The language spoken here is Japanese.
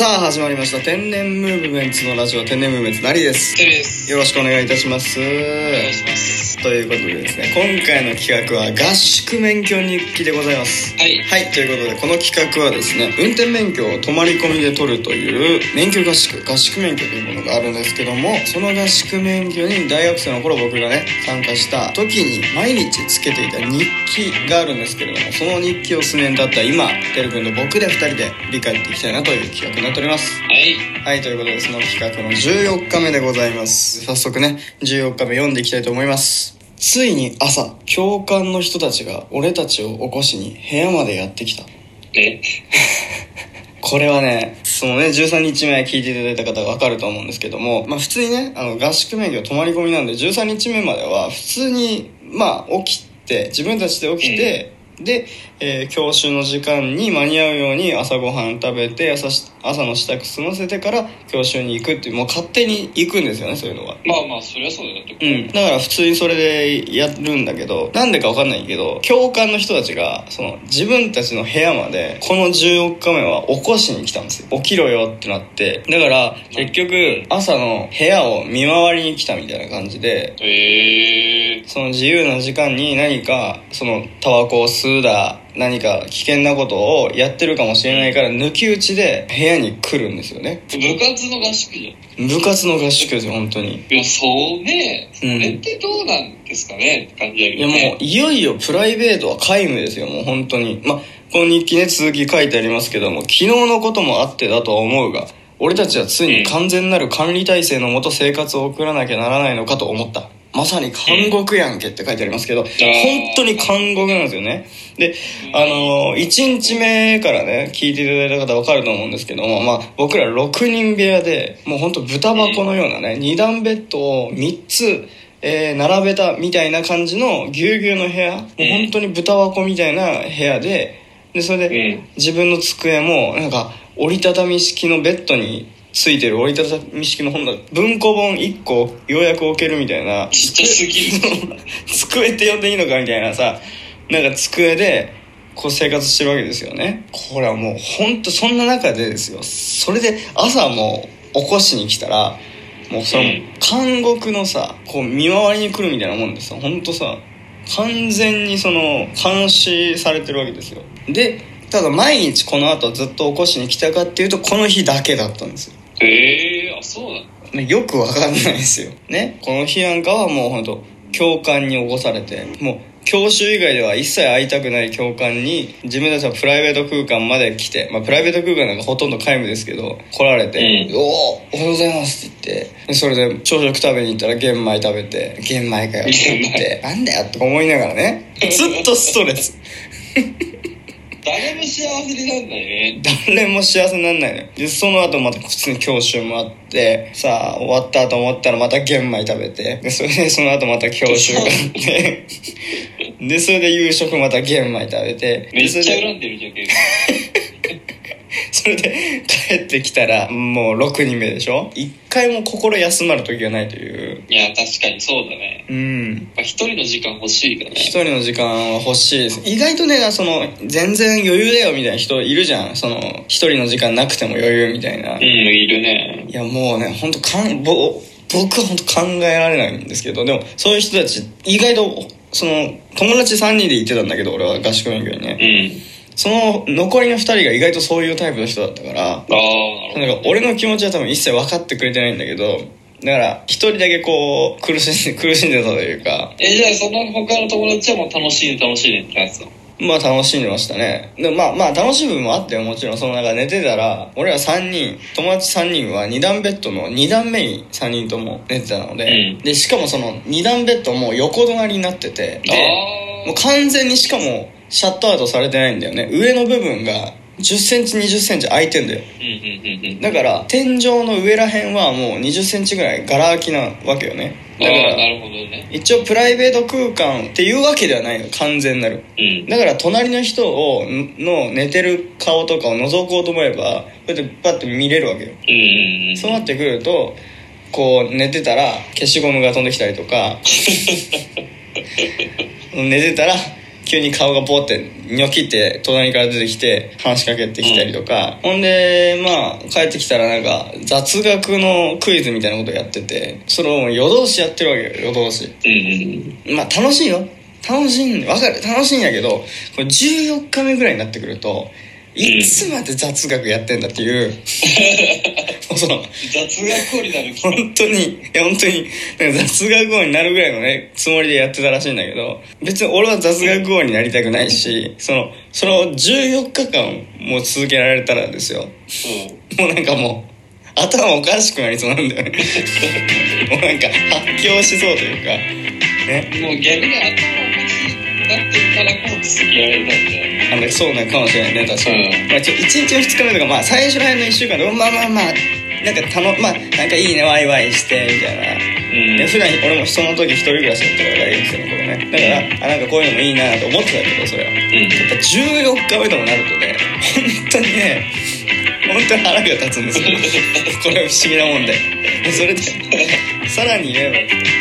さあ始まりました天然ムーブメンツのラジオ天然ムーブメンツなりです。よろしくお願いいたしますお願いします。ということでですね今回の企画は合宿免許日記でございますはい。はいということでこの企画はですね運転免許を泊まり込みで取るという免許合宿合宿免許というものがあるんですけどもその合宿免許に大学生の頃僕がね参加した時に毎日つけていた日記があるんですけれどもその日記を数年経った今てるくんと僕で2人で振り返っていきたいなという企画になっておりますはい。はい、ということで、その企画の14日目でございます。早速ね、14日目読んでいきたいと思います。ついに朝、教官の人たちが俺たちを起こしに部屋までやってきた。え、これはね、そのね、13日目聞いていただいた方がわかると思うんですけども、まあ普通にね、あの、合宿免許泊まり込みなんで、13日目までは普通に、まあ起きて、自分たちで起きて、で、えー教習の時間に間に合うように朝ごはん食べて朝し朝の支度済ませてから教習に行くっていうもう勝手に行くんですよねそういうのがまあまあ、そりゃそうだよ。だってうん、だから普通にそれでやるんだけどなんでかわかんないけど教官の人たちがその自分たちの部屋までこの14日目は起こしに来たんですよ。起きろよってなって。だから結局朝の部屋を見回りに来たみたいな感じでえその自由な時間に何かそのタバコを吸うだ何か危険なことをやってるかもしれないから抜き打ちで部屋に来るんですよねー、部活の合宿じゃん。部活の合宿ですよ本当にいや、そうね。そうんれってどうなんですかね？って感じだけいやもうどね。いよいよプライベートは皆無ですよもう本当にまあこの日記ね続き書いてありますけども昨日のこともあってだとは思うが俺たちはついに完全なる管理体制のもと生活を送らなきゃならないのかと思ったまさに監獄やんけって書いてありますけど、本当に監獄なんですよね。で、あのー、1日目からね、聞いていただいた方わかると思うんですけども、まあ、僕ら6人部屋で、もう本当豚箱のようなね、2段ベッドを3つ、えー並べたみたいな感じのぎゅうぎゅうの部屋、もう本当に豚箱みたいな部屋で、で、それで、うん自分の机も、なんか、折りたたみ式のベッドについてる折りたたみ式の本だ文庫本1個ようやく置けるみたいなちっちゃすぎる。机って呼んでいいのかみたいなさなんか机でこう生活してるわけですよねこれはもう本当そんな中でですよそれで朝も起こしに来たらもうその監獄のさこう見回りに来るみたいなもんでさ本当さ完全にその監視されてるわけですよでただ毎日この後ずっと起こしに来たかっていうとこの日だけだったんですよえー、あ、そうなのねよくわかんないですよ。ね。この日なんかはもう本当教官に起こされて、もう教習以外では一切会いたくない教官に自分たちはプライベート空間まで来て、まあプライベート空間なんかほとんど皆無ですけど、来られて、うんおおおはようございますって言って、でそれで朝食食べに行ったら玄米食べて、玄米かよって言って、なんだよって思いながらね、ずっとストレス。誰も幸せになんないね。誰も幸せにならないのよでその後また普通に教習もあってさあ終わったと思ったらまた玄米食べてでそれでその後また教習があって でそれで夕食また玄米食べてめっちゃ恨んでるじゃん。それで帰ってきたらもう6人目でしょ？一回も心休まる時がないといういや、確かにそうだね。うんまあ一人の時間欲しいから一ね。人の時間は欲しいです意外とねその全然余裕だよみたいな人いるじゃんその一人の時間なくても余裕みたいなうん、いるね。いやもうね本当かんぼ僕は本当考えられないんですけどでもそういう人たち意外とその友達3人で行ってたんだけど俺は合宿免許にねうん。その残りの2人が意外とそういうタイプの人だったからなんか俺の気持ちは多分一切分かってくれてないんだけどだから一人だけこう苦しんで 苦しんでたというかえ、じゃあその他の友達はもう楽しいね楽しいねってやつだ。まあ楽しんでましたね。でもまあまあ楽しい部分もあってもちろん。そのなんか寝てたら俺ら3人友達3人は2段ベッドの2段目に3人とも寝てたので、うん。でしかもその2段ベッドも横隣になっててであもう完全にしかもシャットアウトされてないんだよね上の部分が1 0ンチ2 0ンチ空いてんだよ。だから天井の上らへんはもう2 0ンチぐらいガラ空きなわけよねだからるほどね。一応プライベート空間っていうわけではないの完全なるうん。だから隣の人をの寝てる顔とかを覗こうと思えばこうやってパッと見れるわけよ。そうなってくるとこう寝てたら消しゴムが飛んできたりとか 寝てたら急に顔がボーってニョキって隣から出てきて話しかけてきたりとか、ほんでまあ帰ってきたらなんか雑学のクイズみたいなことやっててそれを夜通しやってるわけよ夜通し。うんうん。まあ楽しいよ。楽しいんわかる。楽しいんやけどこれ14日目ぐらいになってくるといつまで雑学やってんだっていう、もうその雑学校になる気。本当にいや本当に雑学王になるぐらいのねつもりでやってたらしいんだけど別に俺は雑学王になりたくないしそのその14日間もう続けられたらですよ。もうなんかもう頭おかしくなりそうなんだよね。もうなんか発狂しそうというかね。うん。もう逆に頭おかしい。なってるからこそ続けられたんじゃないあのそうなのかもしれないね確かに、うん。まあ、ちょ1日2日目とかまあ最初らへんの1週間でまあまあまあなんかたのまあなんかいいねワイワイしてみたいな。うん。で普段俺もその時一人暮らしだったから大学生の頃ねだからあなんかこういうのもいいなと思ってたけどそれ。はやっうん。ぱ14日目ともなるとね本当にね本当に腹が立つんですよ。これは不思議なもんで。でそれでさらに言えば